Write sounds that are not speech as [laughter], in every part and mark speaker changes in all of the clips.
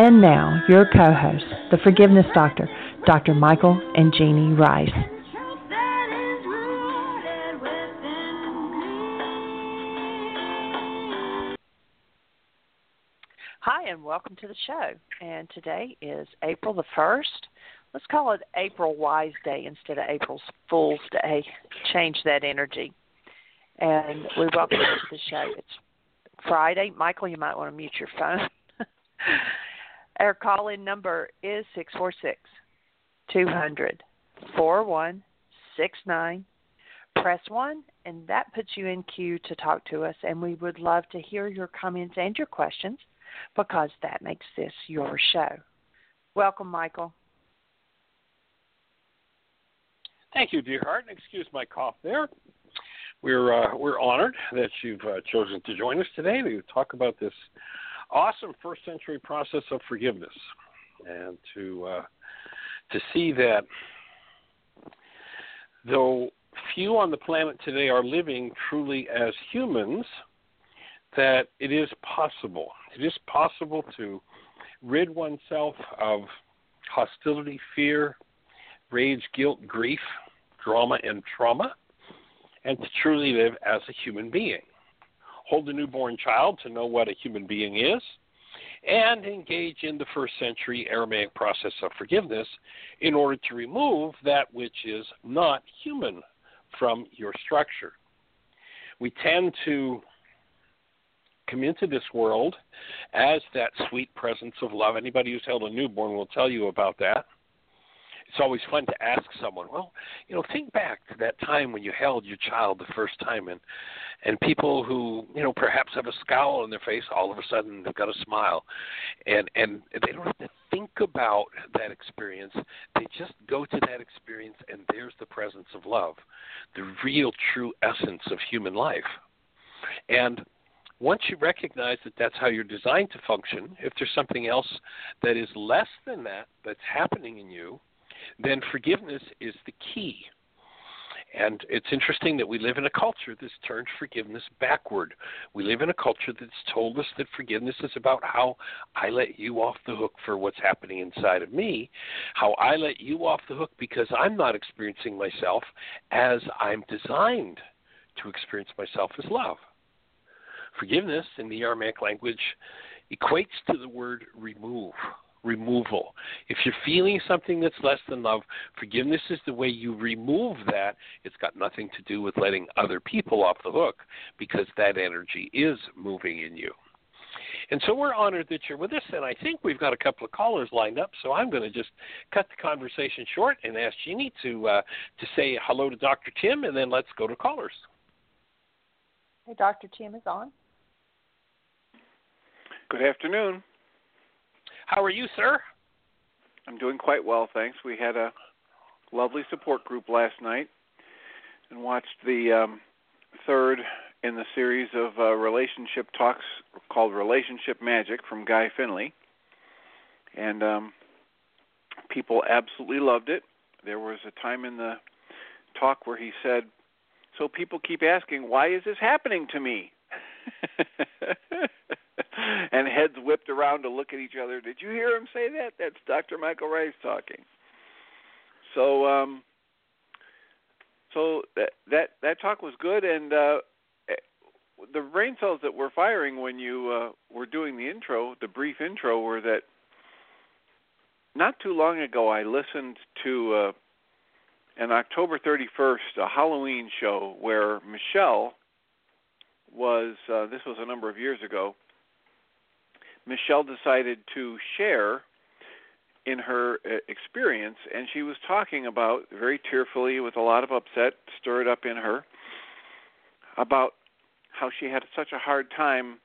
Speaker 1: And now, your co host, the Forgiveness Doctor, Dr. Michael and Jeanie
Speaker 2: Ryce.
Speaker 3: Hi, and welcome to the show. And today is April the 1st. Let's call it April Wise Day instead of April Fool's Day. Change that energy. And we welcome you to the show. It's Friday. Michael, you might want to mute your phone. [laughs] Our call in number is 646 200 4169. Press 1, and that puts you in queue to talk to us. And we would love to hear your comments and your questions because that makes this your show. Welcome, Michael.
Speaker 4: Thank you, dear heart. Excuse my cough there. We're uh, we're honored that you've uh, chosen to join us today to talk about this awesome first century process of forgiveness, and to uh, to see that though few on the planet today are living truly as humans, that it is possible. It is possible to rid oneself of hostility, fear, rage, guilt, grief, drama, and trauma, and to truly live as a human being. Hold a newborn child to know what a human being is, and engage in the first century Aramaic process of forgiveness in order to remove that which is not human from your structure. We tend to come into this world as that sweet presence of love. Anybody who's held a newborn will tell you about that. It's always fun to ask someone, well, you know, think back to that time when you held your child the first time and and people who, you know, perhaps have a scowl on their face, all of a sudden they've got a smile. And and they don't have to think about that experience. They just go to that experience and there's the presence of love, the real true essence of human life. And once you recognize that that's how you're designed to function, if there's something else that is less than that that's happening in you, then forgiveness is the key. And it's interesting that we live in a culture that's turned forgiveness backward. We live in a culture that's told us that forgiveness is about how I let you off the hook for what's happening inside of me, how I let you off the hook because I'm not experiencing myself as I'm designed to experience myself as love. Forgiveness in the Aramaic language equates to the word remove removal. If you're feeling something that's less than love, forgiveness is the way you remove that. It's got nothing to do with letting other people off the hook because that energy is moving in you. And so we're honored that you're with us, and I think we've got a couple of callers lined up. So I'm going to just cut the conversation short and ask Jeanie to uh, to say hello to Dr. Tim, and then let's go to callers.
Speaker 3: Hey, Dr. Tim is on.
Speaker 5: Good afternoon.
Speaker 4: How are you, sir?
Speaker 5: I'm doing quite well, thanks. We had a lovely support group last night and watched the um, third in the series of uh, relationship talks called Relationship Magic from Guy Finley. And um, people absolutely loved it. There was a time in the talk where he said, So people keep asking, why is this happening to me? [laughs] and heads whipped around to look at each other. Did you hear him say that? That's Dr. Michael Ryce talking. So, um, so that that that talk was good, and uh, the brain cells that were firing when you uh, were doing the intro, the brief intro, were that not too long ago, I listened to uh, an October 31st a Halloween show where Michelle was. Uh, this was a number of years ago. Michelle decided to share in her uh, experience, and she was talking about very tearfully, with a lot of upset stirred up in her, about how she had such a hard time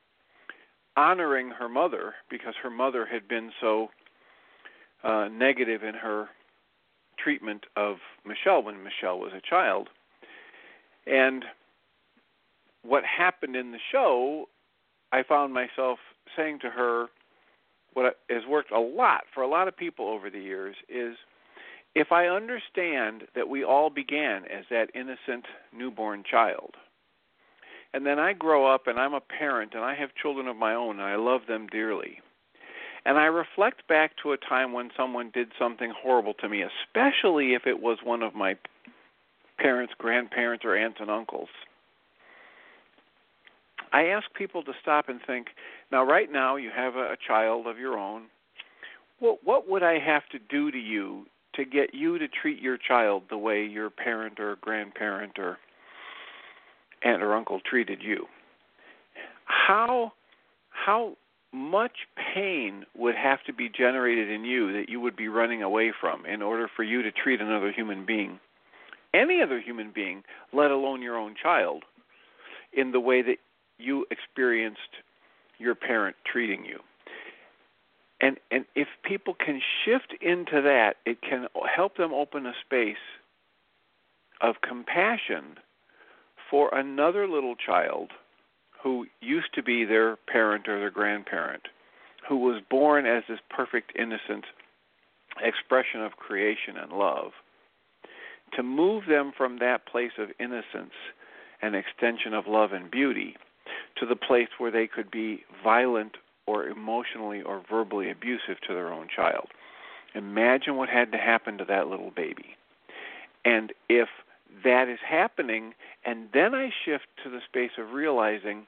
Speaker 5: honoring her mother because her mother had been so uh, negative in her treatment of Michelle when Michelle was a child. And what happened in the show, I found myself saying to her, what has worked a lot for a lot of people over the years is if I understand that we all began as that innocent newborn child, and then I grow up and I'm a parent and I have children of my own and I love them dearly. And I reflect back to a time when someone did something horrible to me, especially if it was one of my parents, grandparents, or aunts and uncles. I ask people to stop and think. Now, right now, you have a, child of your own. What what would I have to do to you to get you to treat your child the way your parent or grandparent or aunt or uncle treated you. How how much pain would have to be generated in you that you would be running away from in order for you to treat another human being, any other human being, let alone your own child, in the way that you experienced your parent treating you. And and if people can shift into that, it can help them open a space of compassion for another little child who used to be their parent or their grandparent, who was born as this perfect, innocent expression of creation and love, to move them from that place of innocence and extension of love and beauty to the place where they could be violent or emotionally or verbally abusive to their own child. Imagine what had to happen to that little baby. And if that is happening, and then I shift to the space of realizing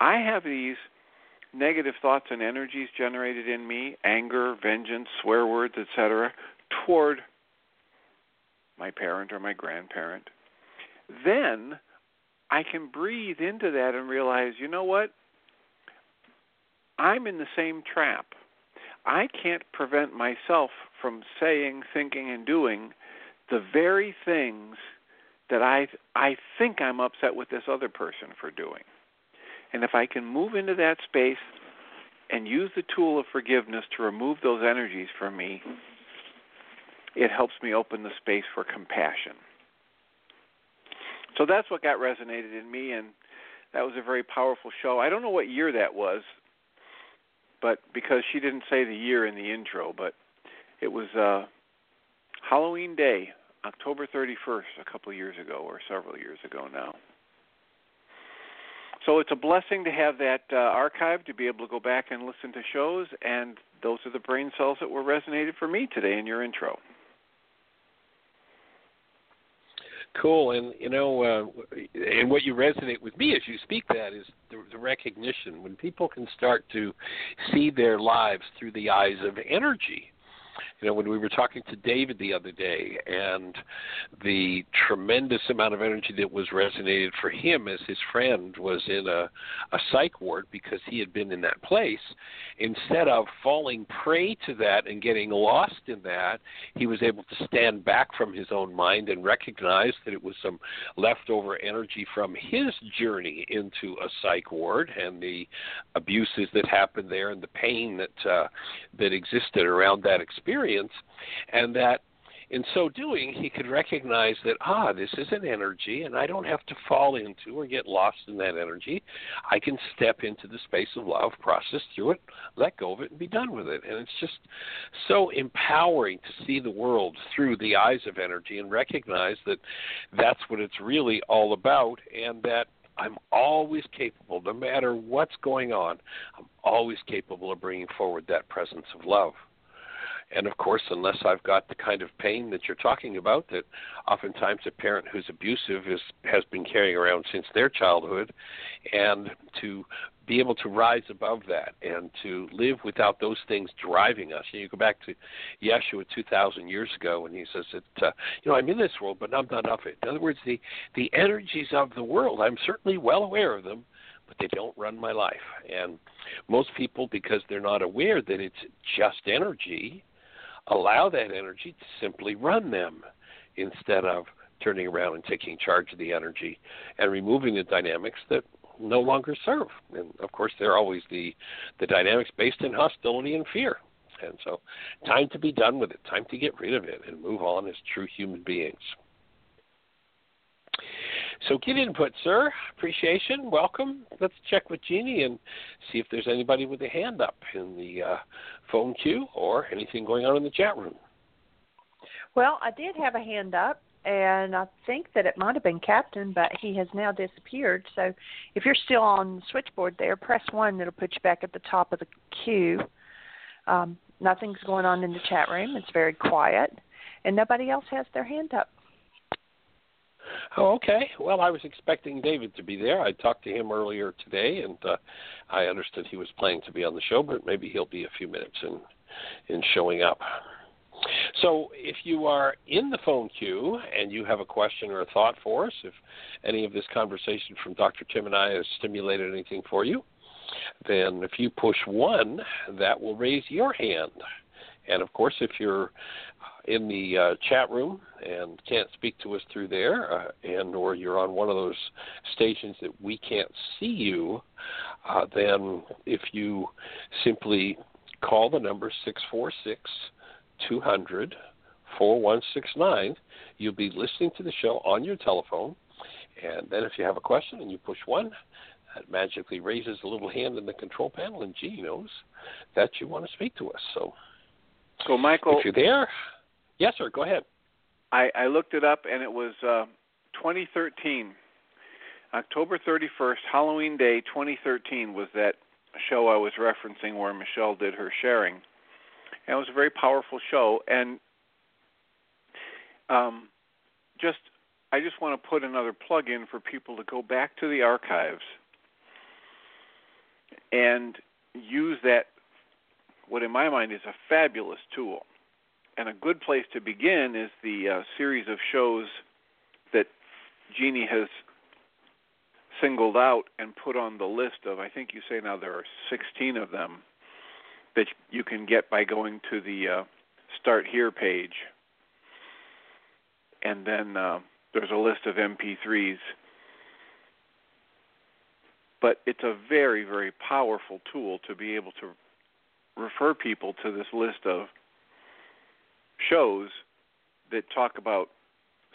Speaker 5: I have these negative thoughts and energies generated in me anger, vengeance, swear words, etc. toward my parent or my grandparent. Then I can breathe into that and realize, you know what? I'm in the same trap. I can't prevent myself from saying, thinking, and doing the very things that I I think I'm upset with this other person for doing. And if I can move into that space and use the tool of forgiveness to remove those energies from me, it helps me open the space for compassion. So that's what got resonated in me and that was a very powerful show. I don't know what year that was, but because she didn't say the year in the intro, but it was uh Halloween Day October 31st, a couple of years ago, or several years ago now. So it's a blessing to have that uh, archive to be able to go back and listen to shows, and those are the brain cells that were resonated for me today in your intro.
Speaker 4: Cool, and you know, uh, and what you resonate with me as you speak that is the, the recognition. When people can start to see their lives through the eyes of energy you know, when we were talking to David the other day, and the tremendous amount of energy that was resonated for him as his friend was in a, a psych ward because he had been in that place, instead of falling prey to that and getting lost in that, he was able to stand back from his own mind and recognize that it was some leftover energy from his journey into a psych ward and the abuses that happened there and the pain that uh, that existed around that experience experience, and that in so doing, he could recognize that, ah, this is an energy, and I don't have to fall into or get lost in that energy. I can step into the space of love, process through it, let go of it, and be done with it. And it's just so empowering to see the world through the eyes of energy and recognize that that's what it's really all about, and that I'm always capable, no matter what's going on, I'm always capable of bringing forward that presence of love. And of course, unless I've got the kind of pain that you're talking about, that oftentimes a parent who's abusive is has been carrying around since their childhood, and to be able to rise above that and to live without those things driving us. You, go back to Yeshua 2,000 years ago, and he says that uh, you know I'm in this world, but I'm not of it. In other words, the the energies of the world, I'm certainly well aware of them, but they don't run my life. And most people, because they're not aware that it's just energy, allow that energy to simply run them instead of turning around and taking charge of the energy and removing the dynamics that no longer serve. And of course, they're always the the dynamics based in hostility and fear. And so, time to be done with it. Time to get rid of it and move on as true human beings. So, get input, sir. Appreciation. Welcome. Let's check with Jeanie and see if there's anybody with a hand up in the uh, phone queue or anything going on in the chat room.
Speaker 3: Well, I did have a hand up, and I think that it might have been Captain, but he has now disappeared. So if you're still on the switchboard there, press one. It'll put you back at the top of the queue. Um, nothing's going on in the chat room. It's very quiet, and nobody else has their hand up.
Speaker 4: Oh, okay. Well, I was expecting David to be there. I talked to him earlier today, and uh, I understood he was planning to be on the show, but maybe he'll be a few minutes in in showing up. So, if you are in the phone queue and you have a question or a thought for us, if any of this conversation from Dr. Tim and I has stimulated anything for you, then if you push one, that will raise your hand. And of course, if you're in the uh, chat room and can't speak to us through there, uh, and or you're on one of those stations that we can't see you, uh, then if you simply call the number six four six 200 4169. You'll be listening to the show on your telephone. And then if you have a question and you push one, that magically raises a little hand in the control panel, and G knows that you want to speak to us. So,
Speaker 5: so Michael,
Speaker 4: if you're there, yes, sir, go ahead.
Speaker 5: I, I looked it up, and it was uh, 2013, October 31st, Halloween Day, 2013 was that show I was referencing where Michelle did her sharing. And it was a very powerful show. And um, just, I just want to put another plug in for people to go back to the archives and use that, what in my mind is a fabulous tool. And a good place to begin is the uh, series of shows that Jeanie has singled out and put on the list of, I think you say now there are 16 of them that you can get by going to the uh, Start Here page. And then uh, there's a list of MP3s. But it's a very, very powerful tool to be able to refer people to this list of shows that talk about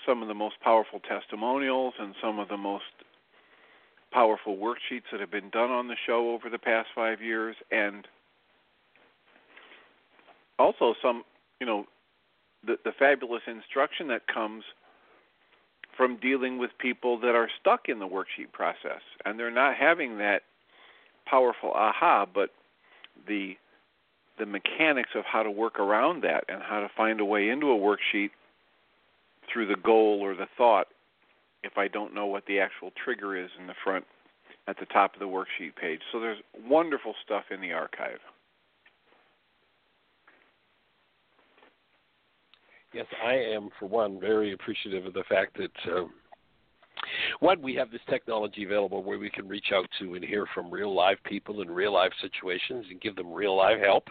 Speaker 5: some of the most powerful testimonials and some of the most powerful worksheets that have been done on the show over the past five years and also some you know the the fabulous instruction that comes from dealing with people that are stuck in the worksheet process. And they're not having that powerful aha but the the mechanics of how to work around that and how to find a way into a worksheet through the goal or the thought if I don't know what the actual trigger is in the front at the top of the worksheet page. So there's wonderful stuff in the archive.
Speaker 4: Yes, I am, for one, very appreciative of the fact that, um, one, we have this technology available where we can reach out to and hear from real live people in real live situations and give them real live help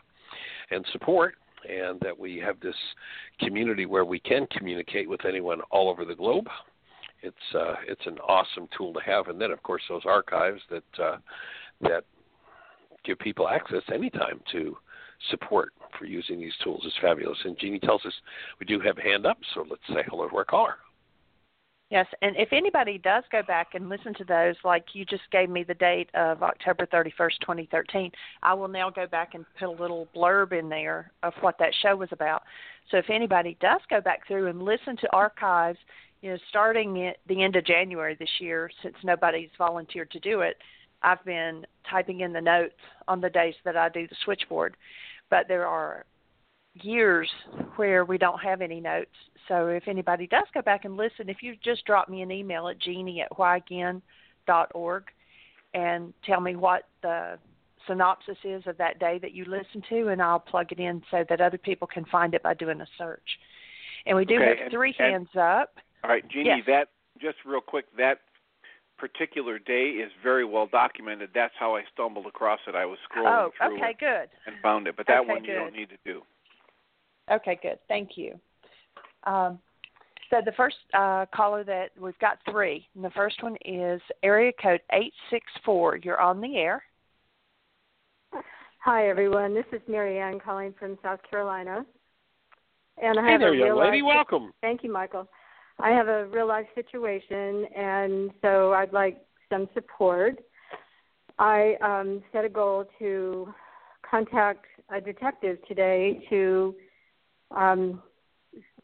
Speaker 4: and support, and that we have this community where we can communicate with anyone all over the globe. It's uh, it's an awesome tool to have, and then of course those archives that uh, that give people access anytime to support for using these tools is fabulous. And Jeanie tells us we do have a hand up, so let's say hello to our caller.
Speaker 3: Yes, and if anybody does go back and listen to those, like you just gave me the date of October 31st, 2013, I will now go back and put a little blurb in there of what that show was about. So if anybody does go back through and listen to archives, you know, starting at the end of January this year, since nobody's volunteered to do it, I've been typing in the notes on the days that I do the switchboard but there are years where we don't have any notes. So if anybody does go back and listen, if you just drop me an email at jeanie at whyagain.org, and tell me what the synopsis is of that day that you listen to, and I'll plug it in so that other people can find it by doing a search. And we do
Speaker 5: Okay,
Speaker 3: have
Speaker 5: and-
Speaker 3: three
Speaker 5: and-
Speaker 3: hands up.
Speaker 5: All right, Jeanie,
Speaker 3: Yes.
Speaker 5: that just real quick, that particular day is very well documented. That's how I stumbled across it. I was scrolling
Speaker 3: Oh,
Speaker 5: through
Speaker 3: okay,
Speaker 5: it
Speaker 3: good.
Speaker 5: and found it, but that
Speaker 3: Okay,
Speaker 5: one you don't need to do.
Speaker 3: Okay, good. Thank you. Um, so the first uh, caller that we've got three, and the first one is area code eight six four. You're on the air.
Speaker 6: Hi, everyone. This is Mary Ann calling from South Carolina. And I
Speaker 4: Hey
Speaker 6: have
Speaker 4: there,
Speaker 6: a
Speaker 4: young lady.
Speaker 6: life,
Speaker 4: Welcome.
Speaker 6: Thank you, Michael. I have a real life situation, and so I'd like some support. I um, set a goal to contact a detective today to. Um,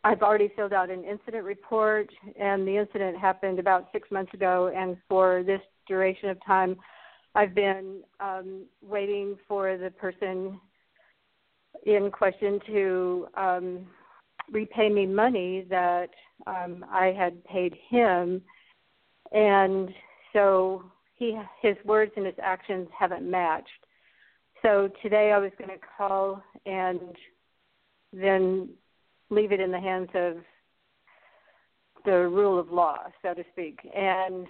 Speaker 6: I've already filled out an incident report, and the incident happened about six months ago. And for this duration of time, I've been um, waiting for the person in question to um, repay me money that um, I had paid him, and so he his words and his actions haven't matched. So today I was going to call and then leave it in the hands of the rule of law, so to speak. And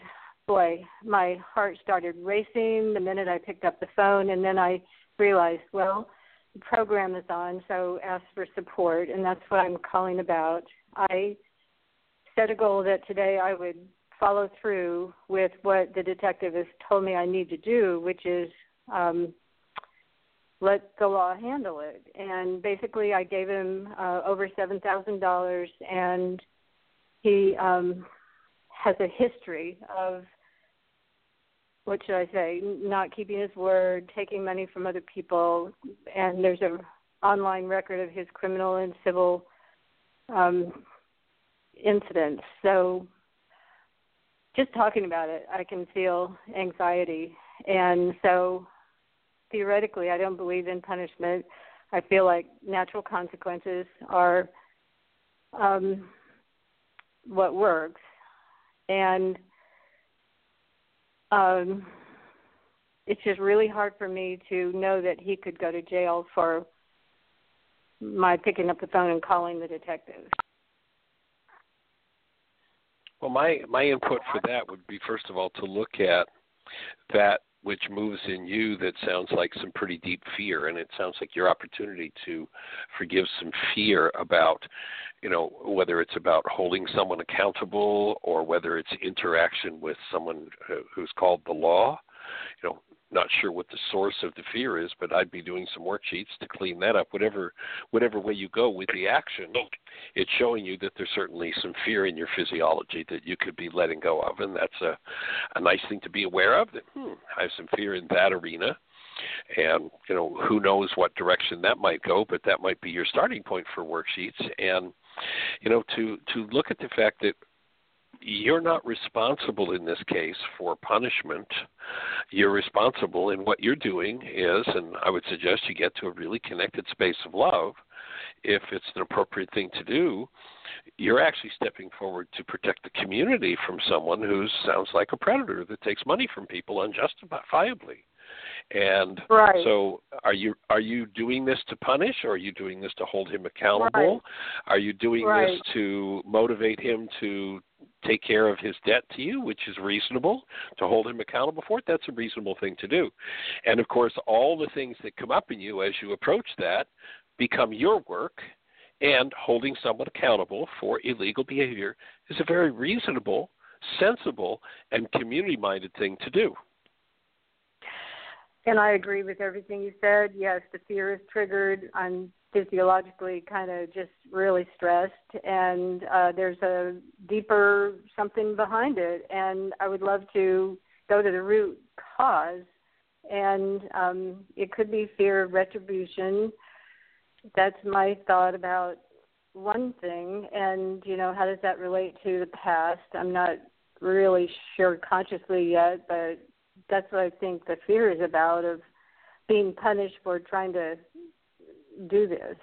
Speaker 6: boy, my heart started racing the minute I picked up the phone, and then I realized, well, the program is on, so ask for support, and that's what I'm calling about. I set a goal that today I would follow through with what the detective has told me I need to do, which is um, let the law handle it. And basically, I gave him uh, over seven thousand dollars, and he um, has a history of what should I say? Not keeping his word, taking money from other people, and there's a online record of his criminal and civil um, incidents. So, just talking about it, I can feel anxiety, and so theoretically, I don't believe in punishment. I feel like natural consequences are um, what works, and um, it's just really hard for me to know that he could go to jail for my picking up the phone and calling the detective.
Speaker 4: Well, my my input for that would be first of all to look at that which moves in you that sounds like some pretty deep fear, and it sounds like your opportunity to forgive some fear about, you know, whether it's about holding someone accountable or whether it's interaction with someone who- who's called the law. You know, not sure what the source of the fear is, but I'd be doing some worksheets to clean that up. Whatever whatever way you go with the action, it's showing you that there's certainly some fear in your physiology that you could be letting go of, and that's a a nice thing to be aware of. That hmm, I have some fear in that arena, and you know who knows what direction that might go, but that might be your starting point for worksheets, and you know to to look at the fact that you're not responsible in this case for punishment. You're responsible in what you're doing is, and I would suggest you get to a really connected space of love. If it's an appropriate thing to do, you're actually stepping forward to protect the community from someone who sounds like a predator that takes money from people unjustifiably. And
Speaker 6: Right.
Speaker 4: so, are you are you doing this to punish, or are you doing this to hold him accountable?
Speaker 6: Right.
Speaker 4: Are you doing
Speaker 6: Right.
Speaker 4: this to motivate him to take care of his debt to you, which is reasonable, to hold him accountable for it? That's a reasonable thing to do. And of course, all the things that come up in you as you approach that become your work, and holding someone accountable for illegal behavior is a very reasonable, sensible, and community minded thing to do.
Speaker 6: And I agree with everything you said. Yes, the fear is triggered. I'm physiologically kind of just really stressed, and uh, there's a deeper something behind it. And I would love to go to the root cause. And um, it could be fear of retribution. That's my thought about one thing. And, you know, how does that relate to the past? I'm not really sure consciously yet, but that's what I think the fear is about of being punished for trying to do this.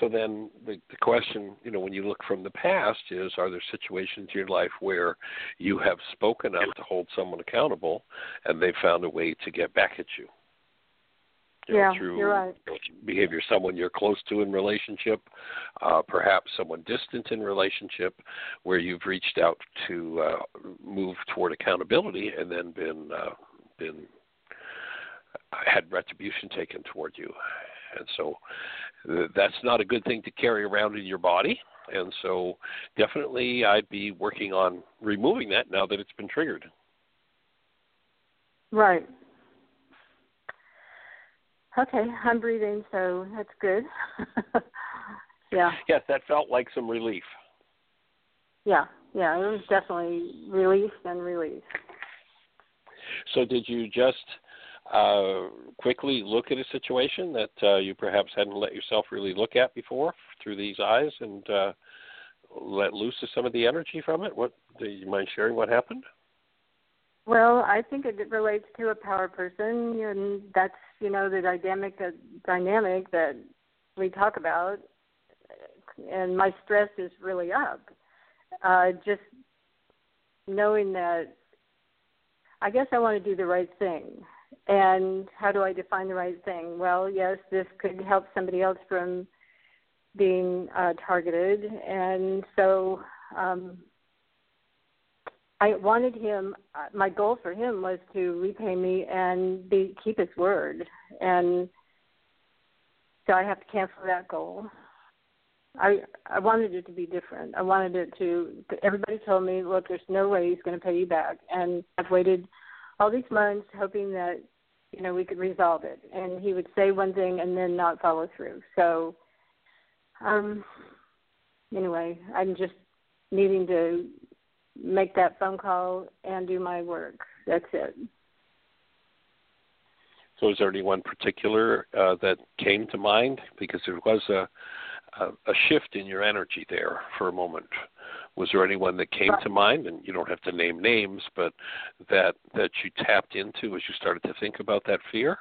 Speaker 4: So then the, the question, you know, when you look from the past is are there situations in your life where you have spoken up to hold someone accountable and they found a way to get back at you? you know,
Speaker 6: yeah,
Speaker 4: through
Speaker 6: you're right.
Speaker 4: behavior, someone you're close to in relationship, uh, perhaps someone distant in relationship, where you've reached out to uh, move toward accountability and then been uh, been had retribution taken toward you, and so that's not a good thing to carry around in your body. And so, definitely, I'd be working on removing that now that it's been triggered.
Speaker 6: Right. Okay, I'm breathing, so that's good. [laughs] yeah,
Speaker 4: Yes, that felt like some relief.
Speaker 6: yeah, yeah. It was definitely relief and relief.
Speaker 4: So, did you just uh, quickly look at a situation that uh, you perhaps hadn't let yourself really look at before through these eyes, and uh, let loose of some of the energy from it? What do you mind sharing? What happened?
Speaker 6: Well, I think it relates to a power person, and that's you know the dynamic the dynamic that we talk about. And my stress is really up. Uh, just knowing that, I guess I want to do the right thing. And how do I define the right thing? Well, yes, this could help somebody else from being uh, targeted, and so um, I wanted him. uh, My goal for him was to repay me and be keep his word, and so I have to cancel that goal. I I wanted it to be different. I wanted it to. Everybody told me, look, there's no way he's going to pay you back, and I've waited all these months hoping that you know we could resolve it, and he would say one thing and then not follow through. So, um, anyway, I'm just needing to make that phone call and do my work. That's it.
Speaker 4: So, is there anyone particular uh, that came to mind? Because there was a, a a shift in your energy there for a moment. Was there anyone that came to mind, and you don't have to name names, but that that you tapped into as you started to think about that fear?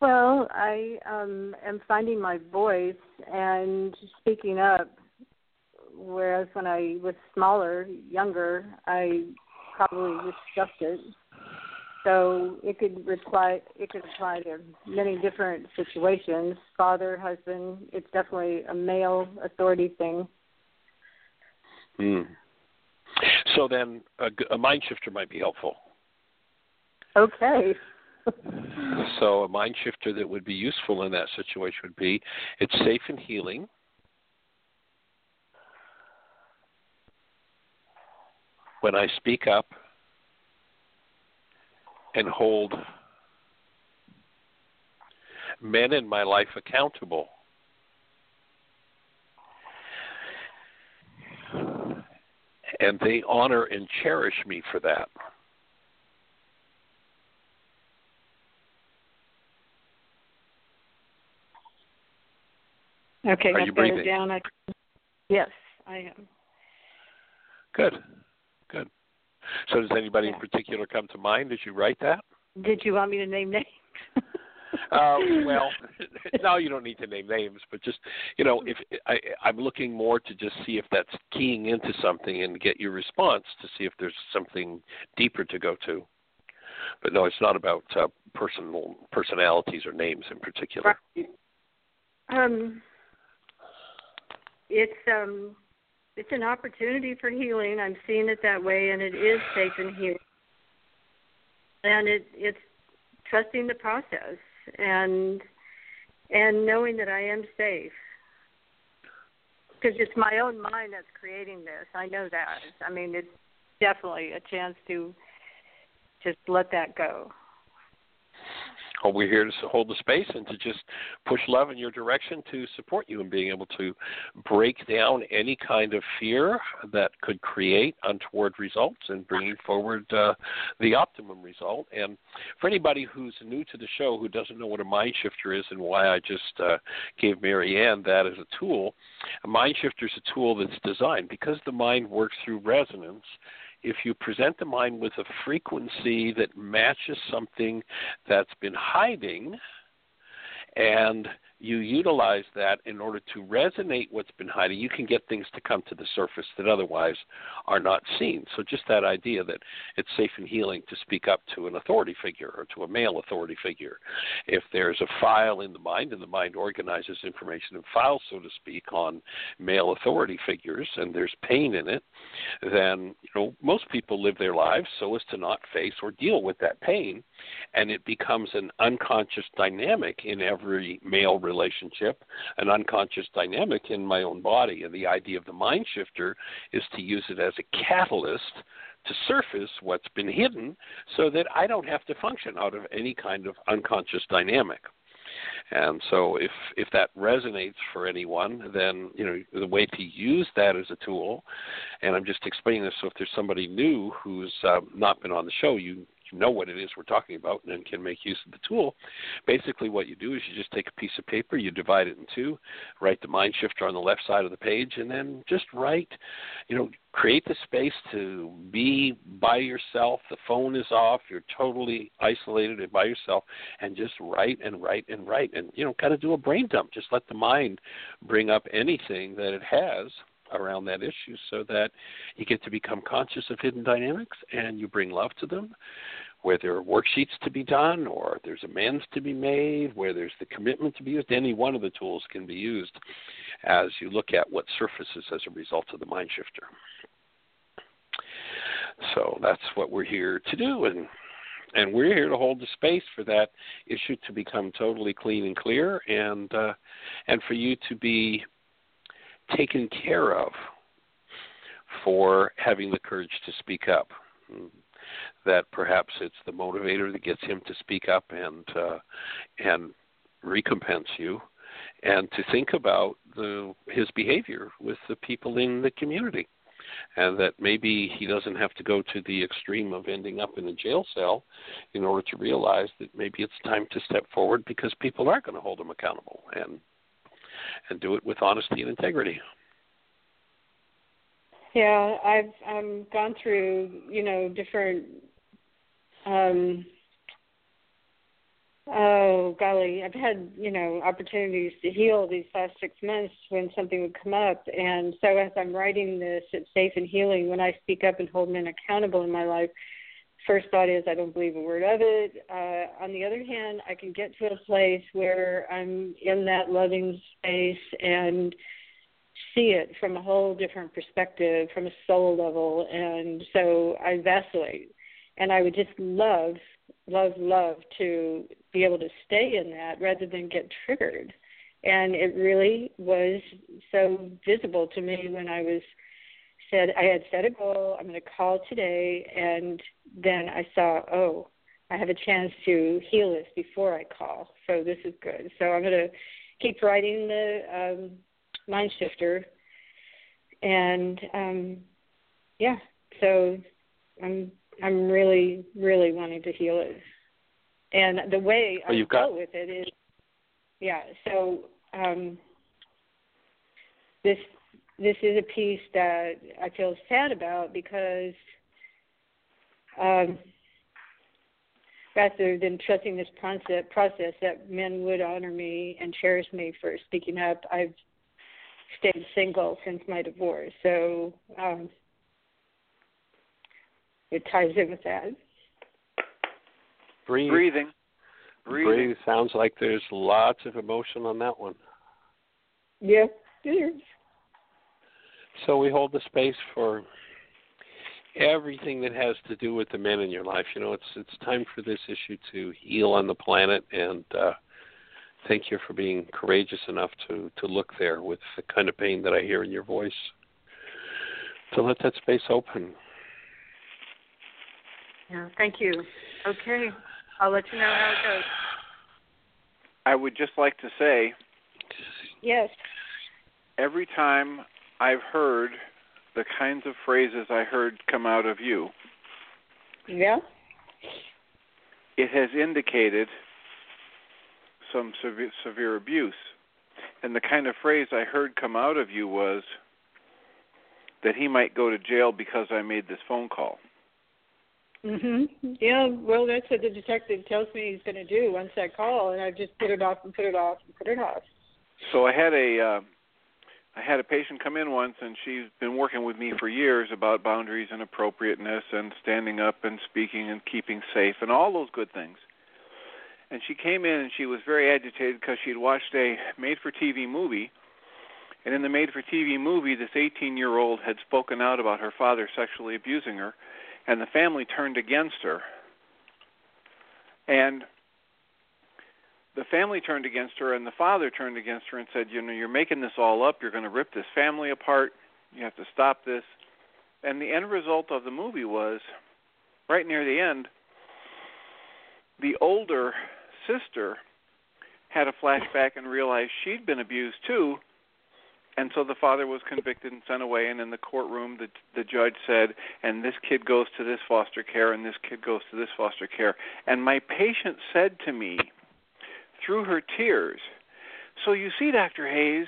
Speaker 6: Well, I um, am finding my voice and speaking up. Whereas when I was smaller, younger, I probably discussed it. So it could reply. It could apply to many different situations. Father, husband. It's definitely a male authority thing.
Speaker 4: Hmm. So then, a mind shifter might be helpful.
Speaker 6: Okay. [laughs] [laughs]
Speaker 4: So a mind shifter that would be useful in that situation would be it's safe and healing. When I speak up and hold men in my life accountable. And they honor and cherish me for that.
Speaker 6: Okay,
Speaker 4: Are
Speaker 6: I've
Speaker 4: you
Speaker 6: got
Speaker 4: breathing?
Speaker 6: it down. I, yes, I am.
Speaker 4: Good. Good. So does anybody in particular come to mind as you write that?
Speaker 6: Did you want me to name names? [laughs]
Speaker 4: Uh, [laughs] well, [laughs] no, you don't need to name names, but just you know, if I, I'm looking more to just see if that's keying into something and get your response to see if there's something deeper to go to. But no, it's not about uh, personal personalities or names in particular.
Speaker 6: Um, it's um, it's an opportunity for healing. I'm seeing it that way, and it is safe and healing. And it it's trusting the process and and knowing that I am safe. Because it's my own mind that's creating this. I know that. I mean, it's definitely a chance to just let that go.
Speaker 4: We're here to hold the space and to just push love in your direction to support you in being able to break down any kind of fear that could create untoward results and bringing forward uh, the optimum result. And for anybody who's new to the show who doesn't know what a mind shifter is and why I just uh, gave Mary Ann that as a tool, a mind shifter is a tool that's designed because the mind works through resonance if you present the mind with a frequency that matches something that's been hiding and you utilize that in order to resonate what's been hiding. You can get things to come to the surface that otherwise are not seen. So, just that idea that it's safe and healing to speak up to an authority figure or to a male authority figure. If there's a file in the mind and the mind organizes information in files, so to speak, on male authority figures and there's pain in it, then you know most people live their lives so as to not face or deal with that pain, and it becomes an unconscious dynamic in every male relationship, an unconscious dynamic in my own body. And the idea of the mind shifter is to use it as a catalyst to surface what's been hidden so that I don't have to function out of any kind of unconscious dynamic. And so if if that resonates for anyone, then you know the way to use that as a tool. And I'm just explaining this so if there's somebody new who's uh, not been on the show, you you know what it is we're talking about and can make use of the tool. Basically, what you do is you just take a piece of paper, you divide it in two, write the mind shifter on the left side of the page, and then just write, you know, create the space to be by yourself. The phone is off, you're totally isolated and by yourself, and just write and write and write, and you know, kind of do a brain dump. Just let the mind bring up anything that it has around that issue so that you get to become conscious of hidden dynamics and you bring love to them. Where there are worksheets to be done or there's amends to be made where there's the commitment to be used any one of the tools can be used as you look at what surfaces as a result of the mind shifter. So that's what we're here to do and and we're here to hold the space for that issue to become totally clean and clear and uh, and for you to be taken care of for having the courage to speak up. That perhaps it's the motivator that gets him to speak up and uh, and recompense you, and to think about the, his behavior with the people in the community, and that maybe he doesn't have to go to the extreme of ending up in a jail cell in order to realize that maybe it's time to step forward because people are going to hold him accountable and and do it with honesty and integrity.
Speaker 6: Yeah, I've um gone through, you know, different um oh golly, I've had, you know, opportunities to heal these last six months when something would come up and so as I'm writing this it's safe and healing when I speak up and hold men accountable in my life, first thought is I don't believe a word of it. Uh, on the other hand, I can get to a place where I'm in that loving space and see it from a whole different perspective, from a soul level, and so I vacillate. And I would just love, love, love to be able to stay in that rather than get triggered. And it really was so visible to me when I was said I had set a goal. I'm going to call today, and then I saw, oh, I have a chance to heal this before I call. So this is good. So I'm going to keep writing the um, mind shifter, and um, yeah. So I'm I'm really really wanting to heal it, and the way
Speaker 4: well,
Speaker 6: I
Speaker 4: got...
Speaker 6: with it is, yeah. So um, this this is a piece that I feel sad about because um, rather than trusting this process, process that men would honor me and cherish me for speaking up, I've stayed single since my divorce. So um, it ties in with that.
Speaker 4: Breathe.
Speaker 5: Breathing. Breathing.
Speaker 4: Breathe. Sounds like there's lots of emotion on that one.
Speaker 6: Yep, yeah, it is.
Speaker 4: So we hold the space for everything that has to do with the men in your life. You know, it's it's time for this issue to heal on the planet, and uh, thank you for being courageous enough to to look there with the kind of pain that I hear in your voice. To let that space open.
Speaker 6: Yeah, thank you. Okay, I'll let you know how it goes.
Speaker 5: I would just like to say
Speaker 6: Yes.
Speaker 5: every time I've heard the kinds of phrases I heard come out of you,
Speaker 6: Yeah.
Speaker 5: it has indicated some severe, severe abuse. And the kind of phrase I heard come out of you was that he might go to jail because I made this phone call.
Speaker 6: Mhm. Yeah. Well, that's what the detective tells me he's going to do once I call, and I just put it off and put it off and put it off.
Speaker 5: So I had a uh, I had a patient come in once, and she's been working with me for years about boundaries and appropriateness and standing up and speaking and keeping safe and all those good things. And she came in and she was very agitated because she had watched a made-for-TV movie, and in the made-for-TV movie, this 18-year-old had spoken out about her father sexually abusing her, and the family turned against her. And the family turned against her and the father turned against her and said, "You know, you're making this all up. You're going to rip this family apart. You have to stop this." And the end result of the movie was right near the end the older sister had a flashback and realized she'd been abused too. And so the father was convicted and sent away and in the courtroom the the judge said, "And this kid goes to this foster care and this kid goes to this foster care." And my patient said to me, through her tears. So you see, Dr. Hayes,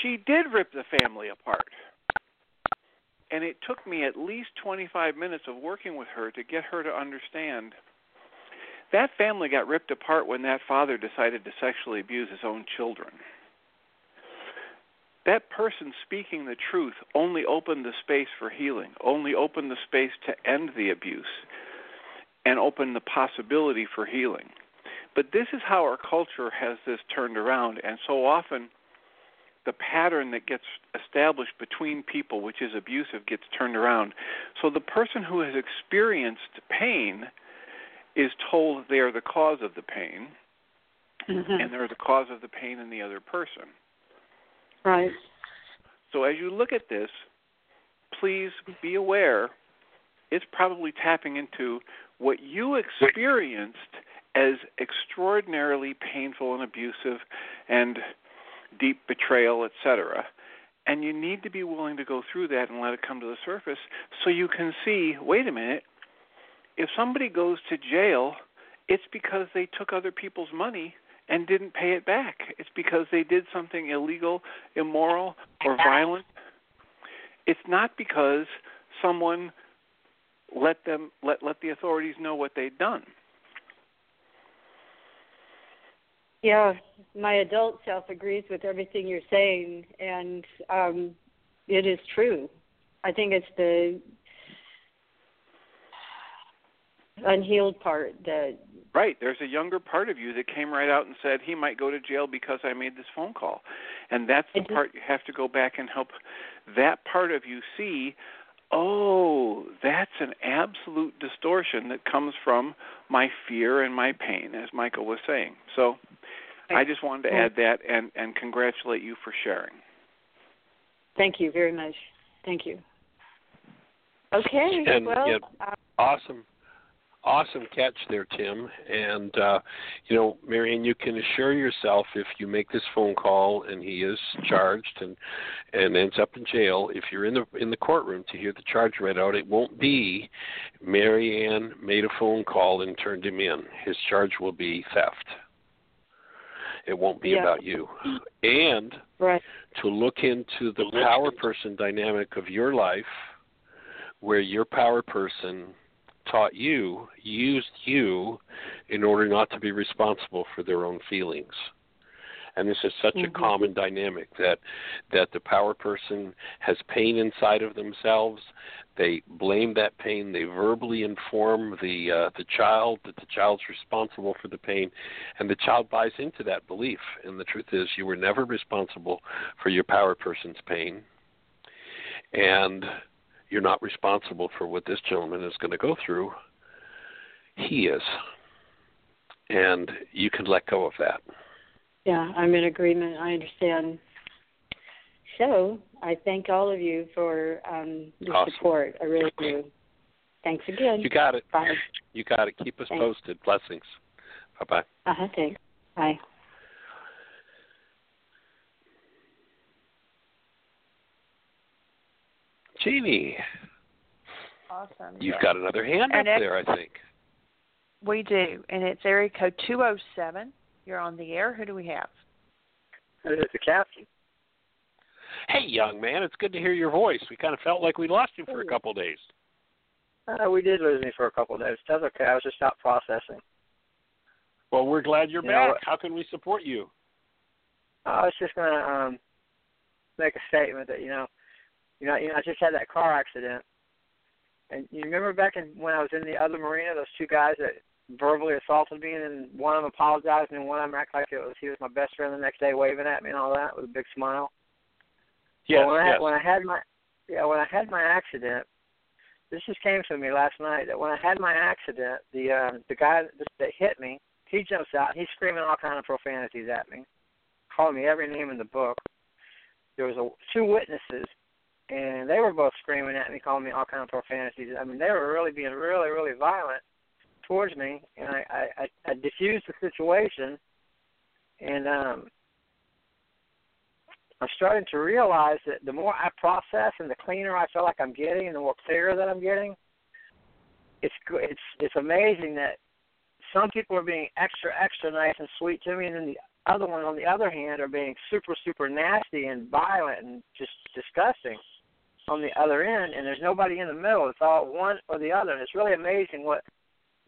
Speaker 5: she did rip the family apart. And it took me at least 25 minutes of working with her to get her to understand that family got ripped apart when that father decided to sexually abuse his own children. That person speaking the truth only opened the space for healing, only opened the space to end the abuse, and opened the possibility for healing. But this is how our culture has this turned around, and so often the pattern that gets established between people, which is abusive, gets turned around. So the person who has experienced pain is told they are the cause of the pain,
Speaker 6: Mm-hmm.
Speaker 5: and they're the cause of the pain in the other person.
Speaker 6: Right.
Speaker 5: So as you look at this, please be aware it's probably tapping into what you experienced as extraordinarily painful and abusive and deep betrayal, etc. And you need to be willing to go through that and let it come to the surface so you can see, wait a minute, if somebody goes to jail, it's because they took other people's money and didn't pay it back. It's because they did something illegal, immoral, or violent. It's not because someone let them let let the authorities know what they'd done.
Speaker 6: Yeah, my adult self agrees with everything you're saying, and um, it is true. I think it's the unhealed part that
Speaker 5: Right. There's a younger part of you that came right out and said he might go to jail because I made this phone call. And that's the part you have to go back and help that part of you see, oh, that's an absolute distortion that comes from my fear and my pain, as Michael was saying. So I just wanted to add that and, and congratulate you for sharing.
Speaker 6: Thank you very much. Thank you. Okay.
Speaker 4: And,
Speaker 6: well,
Speaker 4: yeah,
Speaker 6: uh,
Speaker 4: Awesome. Awesome catch there, Tim. And uh, you know, Marianne, you can assure yourself if you make this phone call and he is charged and and ends up in jail, if you're in the in the courtroom to hear the charge read out, it won't be Marianne made a phone call and turned him in. His charge will be theft. It won't be
Speaker 6: Yeah.
Speaker 4: about you. And
Speaker 6: right.
Speaker 4: to look into the power person dynamic of your life where your power person taught you, used you in order not to be responsible for their own feelings. And this is such
Speaker 6: Mhm.
Speaker 4: a common dynamic that that the power person has pain inside of themselves. They blame that pain. They verbally inform the uh, the child that the child's responsible for the pain, and the child buys into that belief. And the truth is, you were never responsible for your power person's pain, and you're not responsible for what this gentleman is going to go through. He is, and you can let go of that.
Speaker 6: Yeah, I'm in agreement. I understand. So I thank all of you for um, the
Speaker 4: Awesome.
Speaker 6: support. I really do. Thanks again.
Speaker 4: You got it.
Speaker 6: Bye.
Speaker 4: You got it. Keep us
Speaker 6: Thanks.
Speaker 4: posted. Blessings. Bye bye.
Speaker 6: Uh huh. Thanks. Bye.
Speaker 4: Jeanie,
Speaker 3: Awesome.
Speaker 4: you've
Speaker 3: yes.
Speaker 4: got another hand
Speaker 3: And
Speaker 4: up
Speaker 3: it-
Speaker 4: there, I think.
Speaker 3: We do, and it's area code two zero seven. You're on the air. Who do we have?
Speaker 7: It's a captain.
Speaker 4: Hey, young man, it's good to hear your voice. We kind of felt like we lost you for a couple of days.
Speaker 7: Uh, we did lose me for a couple of days. That's okay. I was just out processing.
Speaker 4: Well, we're glad you're
Speaker 7: You
Speaker 4: back.
Speaker 7: what-
Speaker 4: How can we support you?
Speaker 7: I was just gonna um make a statement that you know, you know, you know, I just had that car accident, and you remember back in when I was in the other marina, those two guys that verbally assaulted me, and then one of them apologized, and one of them acted like it was he was my best friend the next day, waving at me and all that with a big smile. Well, when I
Speaker 4: yes.
Speaker 7: had, when I had my yeah when I had my accident, this just came to me last night that when I had my accident, the um the guy that, that hit me, he jumps out, and he's screaming all kind of profanities at me, calling me every name in the book. There was a two witnesses, and they were both screaming at me, calling me all kind of profanities. I mean, they were really being really really violent towards me, and I I, I, I diffused the situation, and um I'm starting to realize that the more I process and the cleaner I feel like I'm getting, and the more clearer that I'm getting, it's it's it's amazing that some people are being extra extra nice and sweet to me, and then the other one on the other hand are being super super nasty and violent and just disgusting on the other end, and there's nobody in the middle. It's all one or the other, and it's really amazing what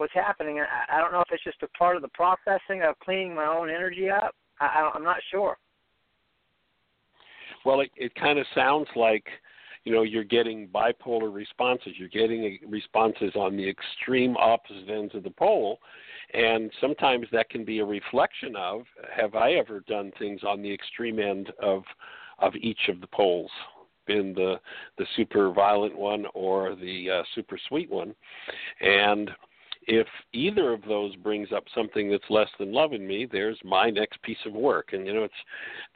Speaker 7: what's happening. I, I don't know if it's just a part of the processing of cleaning my own energy up. I, I I'm not sure.
Speaker 4: Well, it, it kind of sounds like, you know, you're getting bipolar responses. You're getting uh, responses on the extreme opposite ends of the pole, and sometimes that can be a reflection of have I ever done things on the extreme end of of each of the poles, been the the super violent one or the uh, super sweet one, and if either of those brings up something that's less than loving me, there's my next piece of work. And you know, it's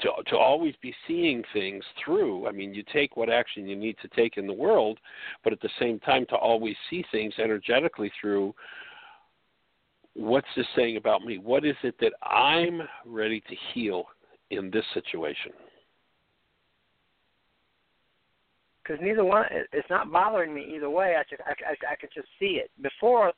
Speaker 4: to to always be seeing things through. I mean, you take what action you need to take in the world, but at the same time to always see things energetically through what's this saying about me? What is it that I'm ready to heal in this situation?
Speaker 7: because neither one, it's not bothering me either way. I just I, I, I could just see it before.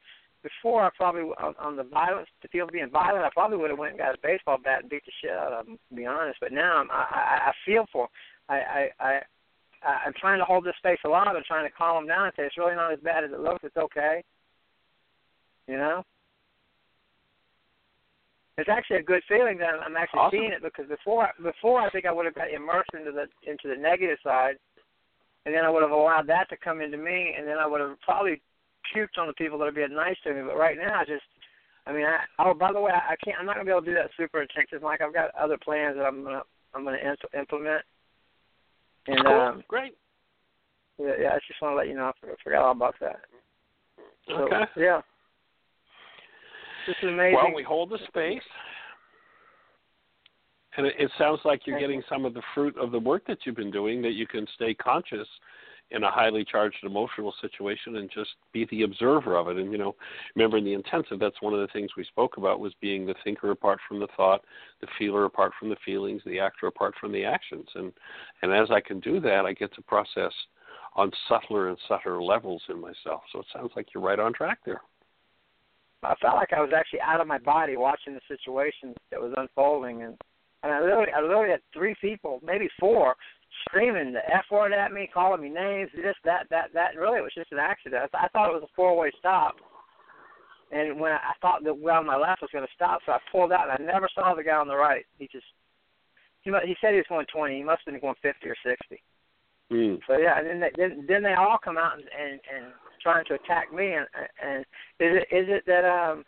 Speaker 7: Before I probably on, on the violence, to feel being violent, I probably would have went and got a baseball bat and beat the shit out of him. To be honest, but now I'm, I, I I feel for. I I I I- I'm trying to hold this space alive. I'm trying to calm him down and say it's really not as bad as it looks. It's okay. You know. It's actually a good feeling that I'm actually
Speaker 4: Awesome.
Speaker 7: seeing it because before before I think I would have got immersed into the into the negative side, and then I would have allowed that to come into me, and then I would have probably puked on the people that are being nice to me. But right now, I just, I mean, I, oh, by the way, I, I can't. I'm not gonna be able to do that super intensive. Like I've got other plans that I'm gonna I'm gonna in- implement. And
Speaker 4: cool.
Speaker 7: um,
Speaker 4: Great.
Speaker 7: yeah, yeah, I just want to let you know. I forgot all about that. So,
Speaker 4: Okay.
Speaker 7: Yeah. This is amazing.
Speaker 4: Well, we hold the space. And it, it sounds like you're getting some of the fruit of the work that you've been doing that you can stay conscious in a highly charged emotional situation and just be the observer of it. And you know, remember in the intensive, that's one of the things we spoke about was being the thinker apart from the thought, the feeler apart from the feelings, the actor apart from the actions. And and as I can do that, I get to process on subtler and subtler levels in myself. So it sounds like you're right on track there.
Speaker 7: I felt like I was actually out of my body watching the situation that was unfolding, and and I literally, I literally had three people, maybe four, screaming the f word at me, calling me names, this, that, that, that. And really, it was just an accident. I, th- I thought it was a four-way stop, and when I, I thought the guy on my left was going to stop, so I pulled out, and I never saw the guy on the right. He just, he he said he was going 20. He must have been going 50 or 60.
Speaker 4: Mm.
Speaker 7: So yeah, and then they, then then they all come out and and, and trying to attack me. And and is it is it that um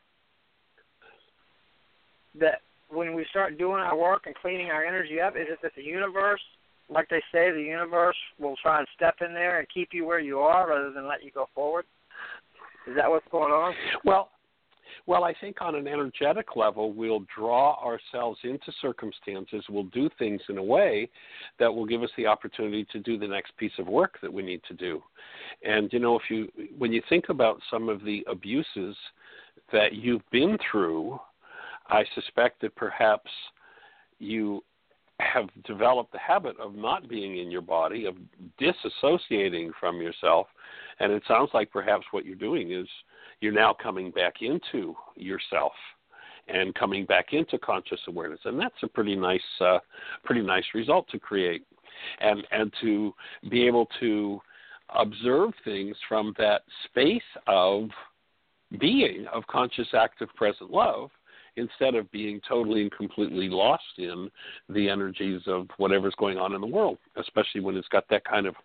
Speaker 7: that when we start doing our work and cleaning our energy up, is it that the universe, like they say, the universe will try and step in there and keep you where you are rather than let you go forward? Is that what's going on?
Speaker 4: Well, well, I think on an energetic level, we'll draw ourselves into circumstances. We'll do things in a way that will give us the opportunity to do the next piece of work that we need to do. And you know, if you when you think about some of the abuses that you've been through, I suspect that perhaps you have developed the habit of not being in your body, of disassociating from yourself. And it sounds like perhaps what you're doing is you're now coming back into yourself and coming back into conscious awareness. And that's a pretty nice, uh, pretty nice result to create. And, and to be able to observe things from that space of being of conscious active present love instead of being totally and completely lost in the energies of whatever's going on in the world, especially when it's got that kind of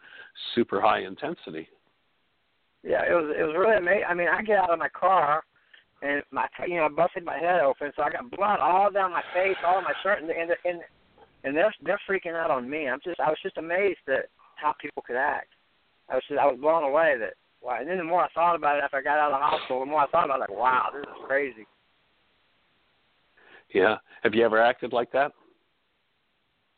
Speaker 4: super high intensity.
Speaker 7: Yeah, it was it was really amazing. I mean, I get out of my car and my you know I busted my head open, so I got blood all down my face, all my shirt, and and and, and they're they're freaking out on me. I'm just I was just amazed at how people could act. I was just, I was blown away that wow. And then the more I thought about it after I got out of the hospital, the more I thought about it, like wow, this is crazy.
Speaker 4: Yeah. Have you ever acted like that?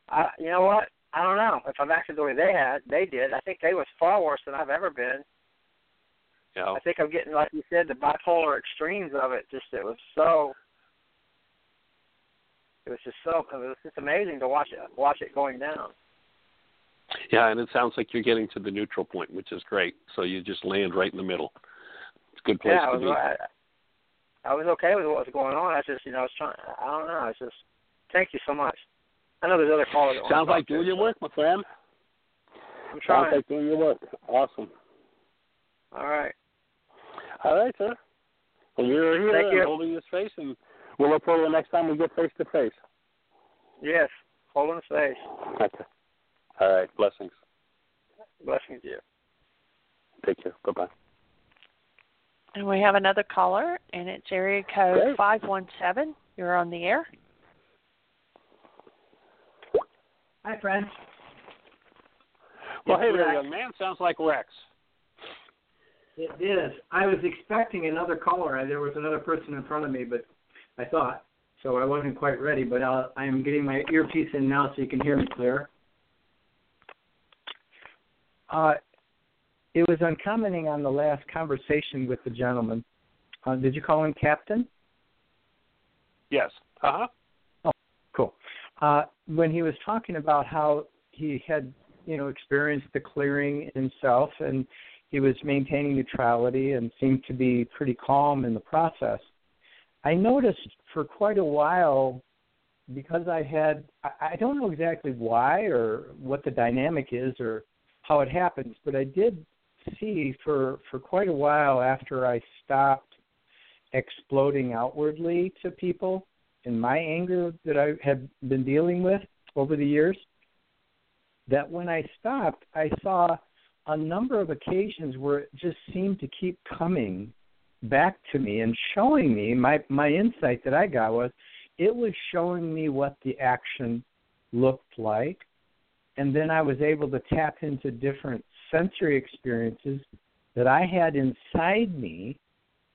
Speaker 7: I you know what? I don't know if I've acted the way they had. They did. I think they was far worse than I've ever been.
Speaker 4: Yeah.
Speaker 7: I think I'm getting, like you said, the bipolar extremes of it. Just it was so. It was just so. It was just amazing to watch it. Watch it going down.
Speaker 4: Yeah, and it sounds like you're getting to the neutral point, which is great. So you just land right in the middle. It's a good place
Speaker 7: yeah,
Speaker 4: to be.
Speaker 7: I, I was okay with what was going on. I just, you know, I was trying. I don't know. It's just. Thank you so much. I know there's other callers.
Speaker 4: Sounds like doing your work, my friend.
Speaker 7: I'm
Speaker 4: Sounds
Speaker 7: trying.
Speaker 4: like doing your work. Awesome.
Speaker 7: All right.
Speaker 4: All right, sir. Well, you're here
Speaker 7: Thank you.
Speaker 4: holding this face, and we'll look forward to the next time we get face to face.
Speaker 7: Yes. Holding space.
Speaker 4: Okay. All right. Blessings.
Speaker 7: Blessings to you.
Speaker 4: Take care. Bye bye.
Speaker 3: And we have another caller, and it's area code
Speaker 4: Great.
Speaker 3: 517. You're on the air.
Speaker 8: Hi, friends.
Speaker 4: Well,
Speaker 8: It's
Speaker 4: hey there, young man. Sounds like Rex.
Speaker 8: It is. I was expecting another caller. There was another person in front of me, but I thought so. I wasn't quite ready, but I'll, I am getting my earpiece in now, so you can hear me clear. Uh, it was on commenting on the last conversation with the gentleman. Uh, did you call him Captain?
Speaker 4: Yes. Uh huh.
Speaker 8: Cool. Uh, when he was talking about how he had, you know, experienced the clearing himself and he was maintaining neutrality and seemed to be pretty calm in the process. I noticed for quite a while because I had I, I don't know exactly why or what the dynamic is or how it happens, but I did see for for quite a while after I stopped exploding outwardly to people in my anger that I had been dealing with over the years, that when I stopped, I saw a number of occasions where it just seemed to keep coming back to me and showing me my my insight that I got was it was showing me what the action looked like. And then I was able to tap into different sensory experiences that I had inside me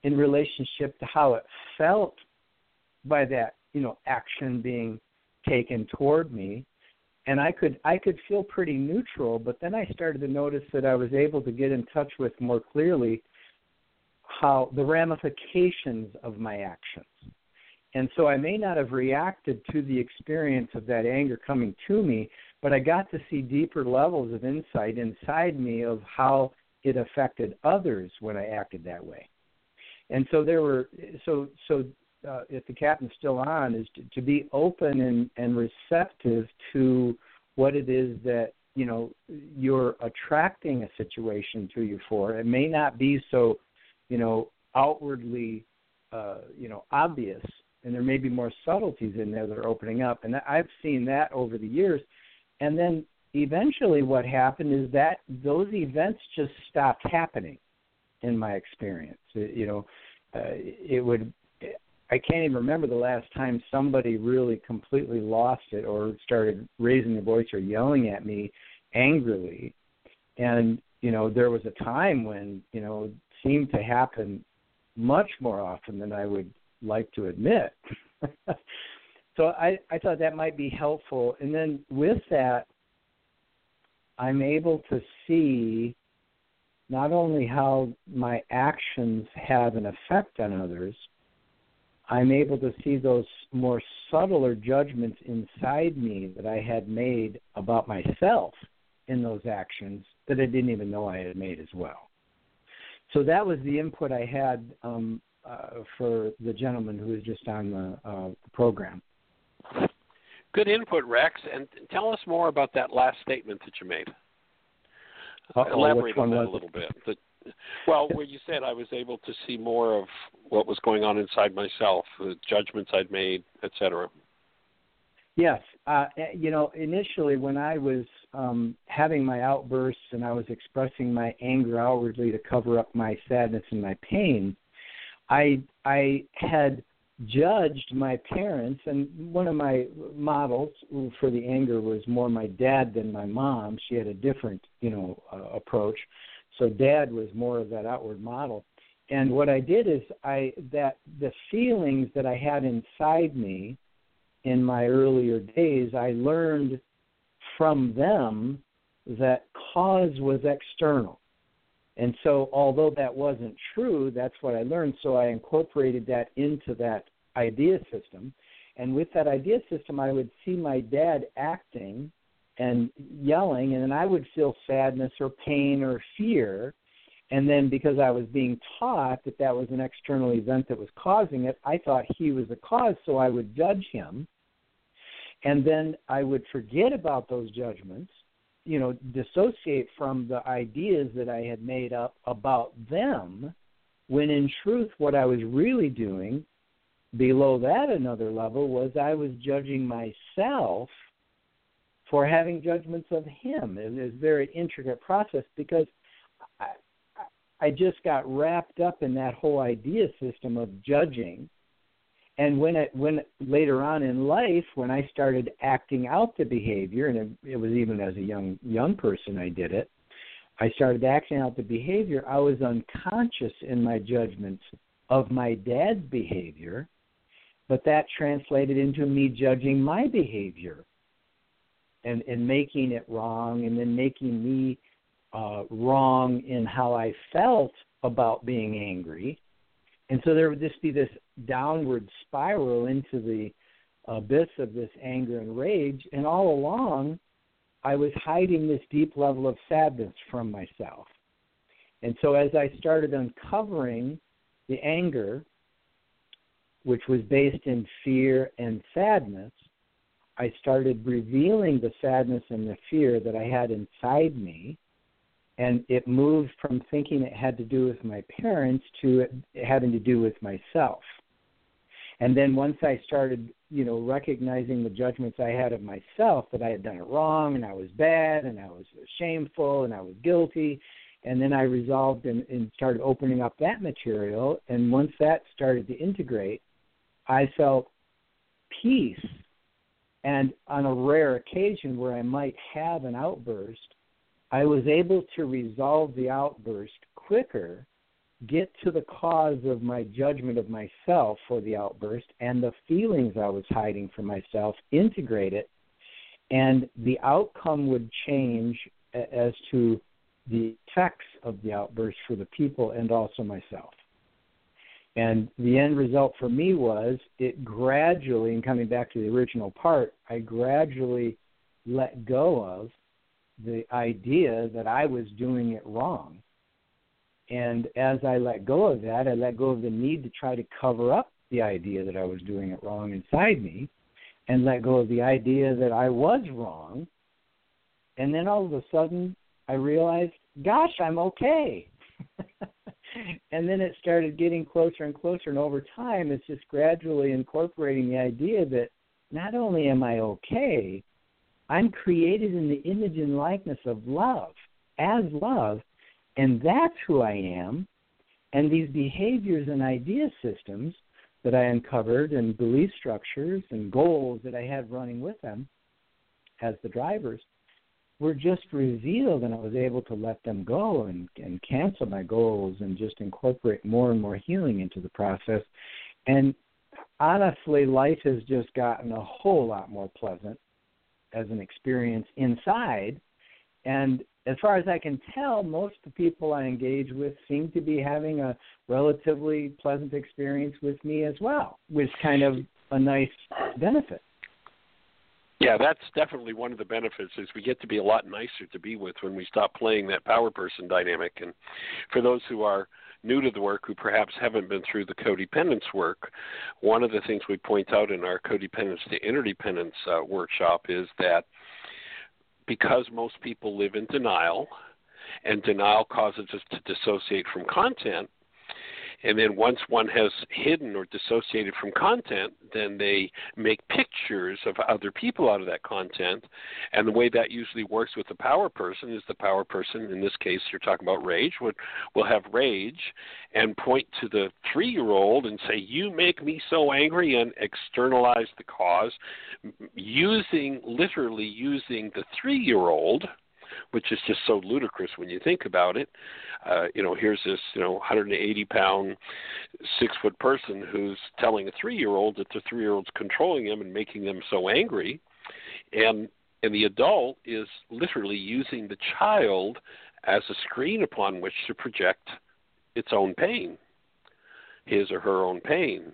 Speaker 8: in relationship to how it felt by that you know action being taken toward me. And I could I could feel pretty neutral but then I started to notice that I was able to get in touch with more clearly how the ramifications of my actions. And so I may not have reacted to the experience of that anger coming to me but I got to see deeper levels of insight inside me of how it affected others when I acted that way and so there were so so uh, if the captain's still on, is to, to be open and, and receptive to what it is that you know you're attracting a situation to you for. It may not be so, you know, outwardly, uh, you know, obvious, and there may be more subtleties in there that are opening up. And I've seen that over the years. And then eventually, what happened is that those events just stopped happening, in my experience. It- you know, uh, it would I can't even remember the last time somebody really completely lost it or started raising their voice or yelling at me angrily. And, you know, there was a time when, you know, it seemed to happen much more often than I would like to admit. [laughs] so I, I thought that might be helpful. And then with that, I'm able to see not only how my actions have an effect on others, I'm able to see those more subtler judgments inside me that I had made about myself in those actions that I didn't even know I had made as well. So that was the input I had um, uh, for the gentleman who was just on the uh, program.
Speaker 4: Good input, Rex. And tell us more about that last statement that you made.
Speaker 8: Uh-oh,
Speaker 4: Elaborate on that a little bit. The, well, where you said I was able to see more of what was going on inside myself, the judgments I'd made, etc.
Speaker 8: Yes, uh, you know, initially when I was um, having my outbursts and I was expressing my anger outwardly to cover up my sadness and my pain, I I had judged my parents, and one of my models for the anger was more my dad than my mom. She had a different, you know, uh, approach. So dad was more of that outward model. And what I did is I that the feelings that I had inside me in my earlier days, I learned from them that cause was external. And so, although that wasn't true, that's what I learned. So, I incorporated that into that idea system. And with that idea system, I would see my dad acting and yelling, and then I would feel sadness or pain or fear. And then, because I was being taught that that was an external event that was causing it, I thought he was the cause, so I would judge him. And then I would forget about those judgments, you know, dissociate from the ideas that I had made up about them, when in truth, what I was really doing below that another level was I was judging myself for having judgments of him. It was a very intricate process because I, I just got wrapped up in that whole idea system of judging. And when it when later on in life, when I started acting out the behavior, and it, it was even as a young young person I did it, I started acting out the behavior. I was unconscious in my judgments of my dad's behavior, but that translated into me judging my behavior and and making it wrong and then making me uh wrong in how I felt about being angry. And so there would just be this downward spiral into the abyss of this anger and rage and all along I was hiding this deep level of sadness from myself. And so as I started uncovering the anger which was based in fear and sadness, I started revealing the sadness and the fear that I had inside me. And it moved from thinking it had to do with my parents to it having to do with myself. And then once I started, you know, recognizing the judgments I had of myself that I had done it wrong and I was bad and I was shameful and I was guilty, and then I resolved and, and started opening up that material. And once that started to integrate, I felt peace. And on a rare occasion where I might have an outburst, I was able to resolve the outburst quicker, get to the cause of my judgment of myself for the outburst and the feelings I was hiding from myself, integrate it, and the outcome would change as to the effects of the outburst for the people and also myself. And the end result for me was it gradually, and coming back to the original part, I gradually let go of the idea that I was doing it wrong. And as I let go of that, I let go of the need to try to cover up the idea that I was doing it wrong inside me and let go of the idea that I was wrong. And then all of a sudden, I realized, gosh, I'm okay. [laughs] and then it started getting closer and closer and over time it's just gradually incorporating the idea that not only am i okay i'm created in the image and likeness of love as love and that's who i am. And these behaviors and idea systems that i uncovered and belief structures and goals that i had running with them as the drivers were just revealed and I was able to let them go and, and cancel my goals and just incorporate more and more healing into the process. And honestly, life has just gotten a whole lot more pleasant as an experience inside. And as far as I can tell, most of the people I engage with seem to be having a relatively pleasant experience with me as well, which kind of a nice benefit.
Speaker 4: Yeah, that's definitely one of the benefits is we get to be a lot nicer to be with when we stop playing that power person dynamic. And for those who are new to the work who perhaps haven't been through the codependence work, one of the things we point out in our codependence to interdependence uh, workshop is that because most people live in denial and denial causes us to dissociate from content and then once one has hidden or dissociated from content, then they make pictures of other people out of that content. And the way that usually works with the power person is the power person, in this case, you're talking about rage, would will have rage and point to the three year old and say, You make me so angry, and externalize the cause, using literally using the three year old which is just so ludicrous when you think about it. Uh, you know, here's this you know 180 pound, six foot person who's telling a three year old that the three year old's controlling him and making them so angry, and and the adult is literally using the child as a screen upon which to project its own pain, his or her own pain.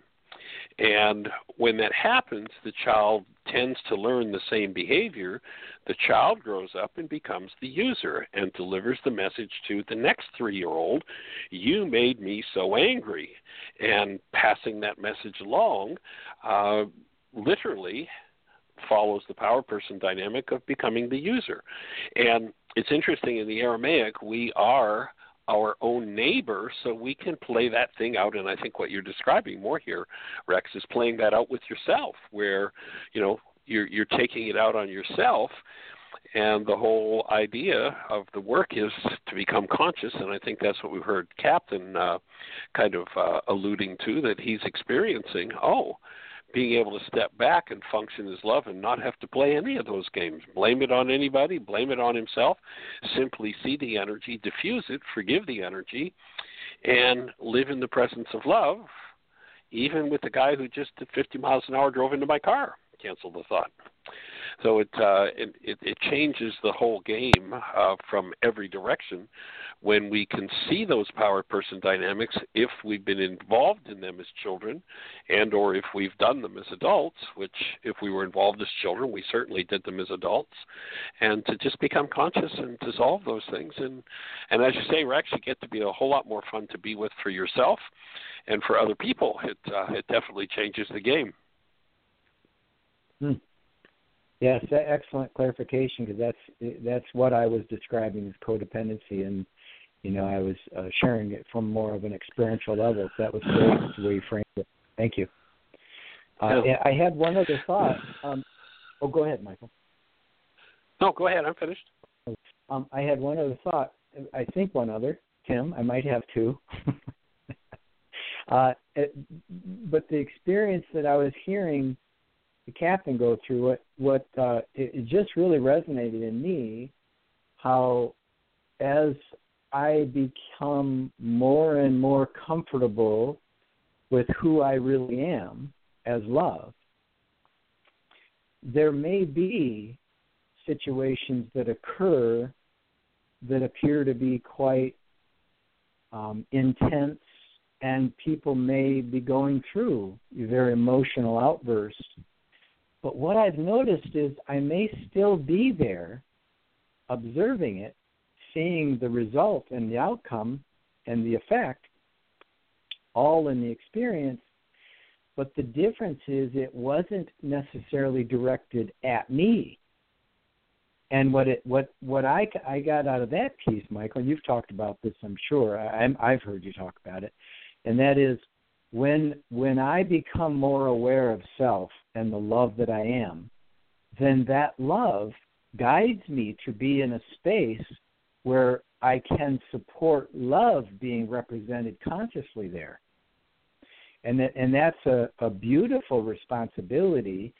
Speaker 4: And when that happens, the child tends to learn the same behavior. The child grows up and becomes the user and delivers the message to the next three year old You made me so angry. And passing that message along uh, literally follows the power person dynamic of becoming the user. And it's interesting in the Aramaic, we are our own neighbor so we can play that thing out. And i think what you're describing more here rex is playing that out with yourself where you know you're you're taking it out on yourself. And the whole idea of the work is to become conscious. And i think that's what we heard captain uh, kind of uh, alluding to that he's experiencing. Oh being able to step back and function as love and not have to play any of those games. Blame it on anybody, blame it on himself. Simply see the energy, diffuse it, forgive the energy, and live in the presence of love, even with the guy who just at 50 miles an hour drove into my car. Cancel the thought. So it, uh, it, it, it changes the whole game uh, from every direction. When we can see those power person dynamics if we've been involved in them as children and or if we've done them as adults which if we were involved as children we certainly did them as adults and to just become conscious and dissolve those things. And and as you say rex you get to be a whole lot more fun to be with for yourself and for other people. It uh, it definitely changes the game.
Speaker 8: Hmm. Yes, excellent clarification because that's that's what I was describing as codependency, and you know, I was uh, sharing it from more of an experiential level. So that was great the way you framed it. Thank you. Uh, I had one other thought. Um, oh, go ahead, Michael.
Speaker 4: No, go ahead. I'm finished.
Speaker 8: Um, I had one other thought. I think one other. Tim, I might have two. [laughs] uh, it, but the experience that I was hearing the captain go through, what what uh, it, it just really resonated in me. How, as I become more and more comfortable with who I really am as love, there may be situations that occur that appear to be quite um, intense, and people may be going through very emotional outbursts. But what I've noticed is I may still be there observing it seeing the result and the outcome and the effect all in the experience. But the difference is it wasn't necessarily directed at me. And what it what what i i got out of that piece michael you've talked about this i'm sure. I, i've heard you talk about it. And that is when when i become more aware of self and the love that i am then that love guides me to be in a space where I can support love being represented consciously there. And that, and that's a, a beautiful responsibility,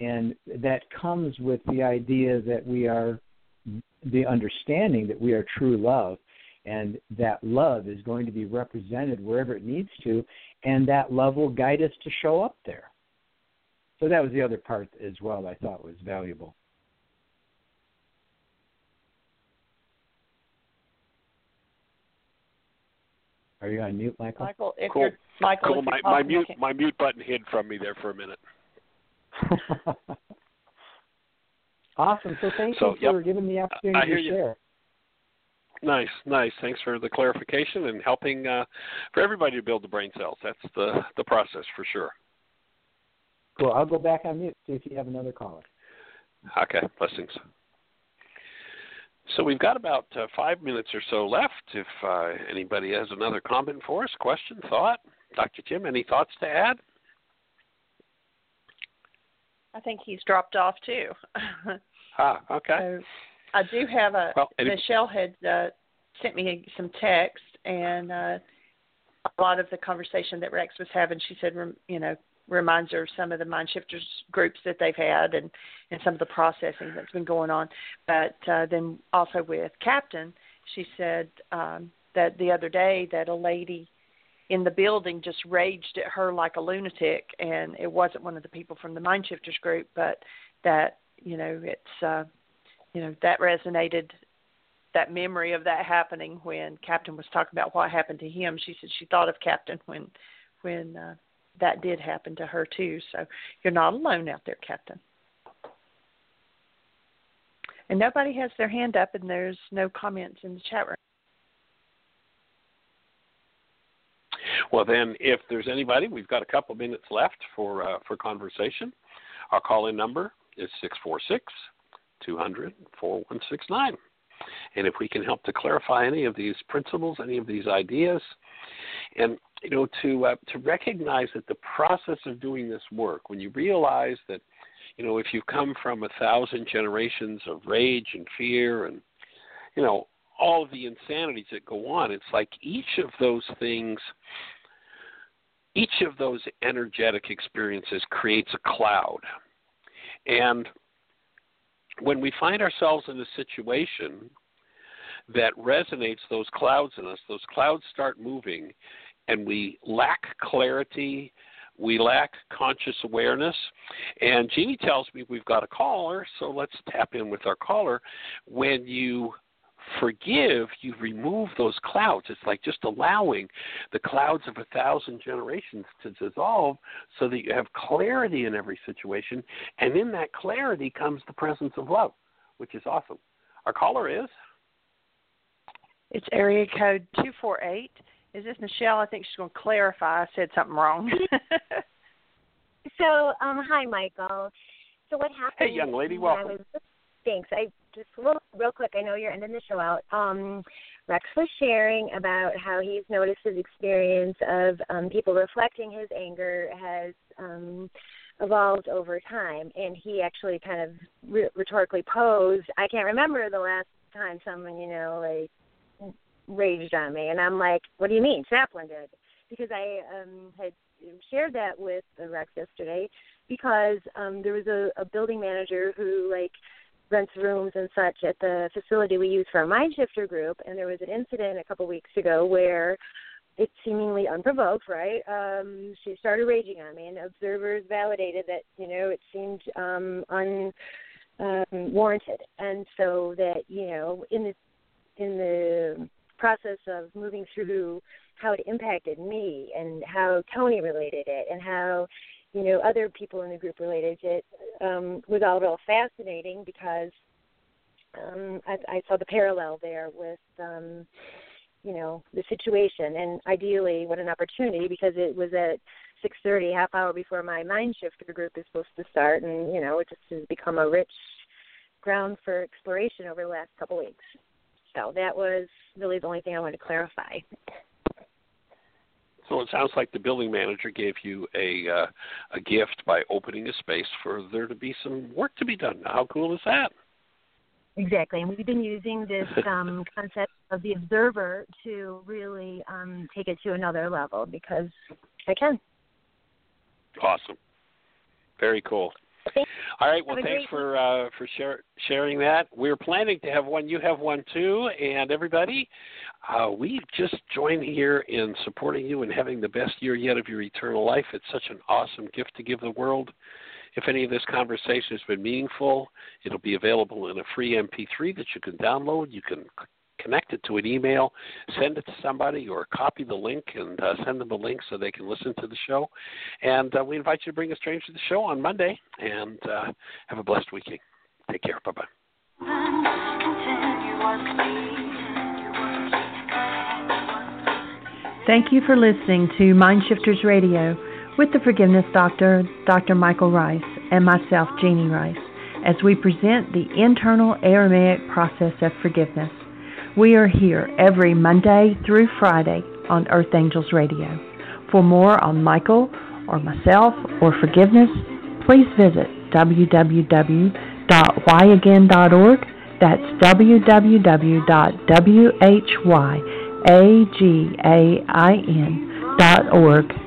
Speaker 8: and that comes with the idea that we are the understanding that we are true love, and that love is going to be represented wherever it needs to, and that love will guide us to show up there. So that was the other part as well I thought was valuable. Are you on mute, Michael?
Speaker 3: Michael, if
Speaker 4: cool.
Speaker 3: you're Michael,
Speaker 4: cool.
Speaker 3: If
Speaker 4: my,
Speaker 3: you're
Speaker 4: my mute my mute button hid from me there for a minute. [laughs]
Speaker 8: awesome. So thank
Speaker 4: so,
Speaker 8: you for giving me the opportunity
Speaker 4: to
Speaker 8: you. share.
Speaker 4: Nice, nice. Thanks for the clarification and helping uh, for everybody to build the brain cells. That's the the process for sure.
Speaker 8: Cool. I'll go back on mute. See if you have another caller.
Speaker 4: Okay. Blessings. So we've got about uh, five minutes or so left. If uh, anybody has another comment for us, question, thought, Dr. Tim, any thoughts to add?
Speaker 3: I think he's dropped off too. [laughs]
Speaker 4: ah, okay.
Speaker 3: So I do have a
Speaker 4: Well, any-
Speaker 3: Michelle had uh, sent me some text and uh, a lot of the conversation that Rex was having. She said, you know, reminds her of some of the mind shifters groups that they've had and and some of the processing that's been going on. But uh, then also with Captain, she said um, that the other day that a lady in the building just raged at her like a lunatic, and it wasn't one of the people from the mind shifters group, but that you know it's uh, you know that resonated that memory of that happening when Captain was talking about what happened to him. She said she thought of Captain when when uh, that did happen to her too. So you're not alone out there, Captain. And nobody has their hand up, and there's no comments in the chat room.
Speaker 4: Well, then, if there's anybody, we've got a couple minutes left for uh, for conversation. Our call in number is 646 200 4169. And if we can help to clarify any of these principles, any of these ideas, and you know, to uh, to recognize that the process of doing this work, when you realize that, you know, if you come from a thousand generations of rage and fear and, you know, all of the insanities that go on, it's like each of those things, each of those energetic experiences creates a cloud, and when we find ourselves in a situation that resonates those clouds in us, those clouds start moving, and we lack clarity, we lack conscious awareness. And Jeanie tells me we've got a caller, so let's tap in with our caller. When you forgive, you remove those clouds. It's like just allowing the clouds of a thousand generations to dissolve so that you have clarity in every situation. And in that clarity comes the presence of love, which is awesome. Our caller is?
Speaker 3: It's area code two four eight. Is this Michelle? I think she's going to clarify. I said something wrong. [laughs]
Speaker 9: So, um, hi, Michael. So what happened?
Speaker 4: Hey, young lady,
Speaker 9: when I
Speaker 4: welcome.
Speaker 9: was- thanks. I just real, real quick. I know you're ending the show out. Um, Rex was sharing about how he's noticed his experience of um, people reflecting his anger has um, evolved over time, and he actually kind of re- rhetorically posed. I can't remember the last time someone, you know, like raged on me, and I'm like, what do you mean? Captain did because I um, had shared that with Rex yesterday because um, there was a, a building manager who like rents rooms and such at the facility we use for our mind shifter group, and there was an incident a couple weeks ago where it seemingly unprovoked, right? Um, she started raging on me, and observers validated that you know it seemed um, un um, and so that you know in the in the process of moving through how it impacted me and how Tony related it and how you know other people in the group related it um, was all real fascinating because um, I, I saw the parallel there with um, you know the situation and ideally what an opportunity because it was at six thirty half hour before my mind shifter group is supposed to start and you know it just has become a rich ground for exploration over the last couple weeks so that was really the only thing I wanted to clarify.
Speaker 4: So it sounds like the building manager gave you a uh, a gift by opening a space for there to be some work to be done. How cool is that?
Speaker 9: Exactly, and we've been using this [laughs] um, concept of the observer to really um, take it to another level because I can.
Speaker 4: Awesome. Very cool. All right. Well, thanks for uh, for share, sharing that. We're planning to have one. You have one too, and everybody, uh, we just joined here in supporting you and having the best year yet of your eternal life. It's such an awesome gift to give the world. If any of this conversation has been meaningful, it'll be available in a free MP3 that you can download. You can connect it to an email, send it to somebody, or copy the link and uh, send them a link so they can listen to the show. And uh, we invite you to bring a stranger to the show on Monday. And uh, have a blessed weekend. Take care. Bye bye.
Speaker 1: Thank you for listening to Mindshifters Radio with the Forgiveness Doctor, Dr. Michael Ryce, and myself, Jeanie Ryce. as we present the internal Aramaic process of forgiveness. We are here every Monday through Friday on Earth Angels Radio. For more on Michael or myself or forgiveness, please visit www.whyagain.org. That's www.whyagain.org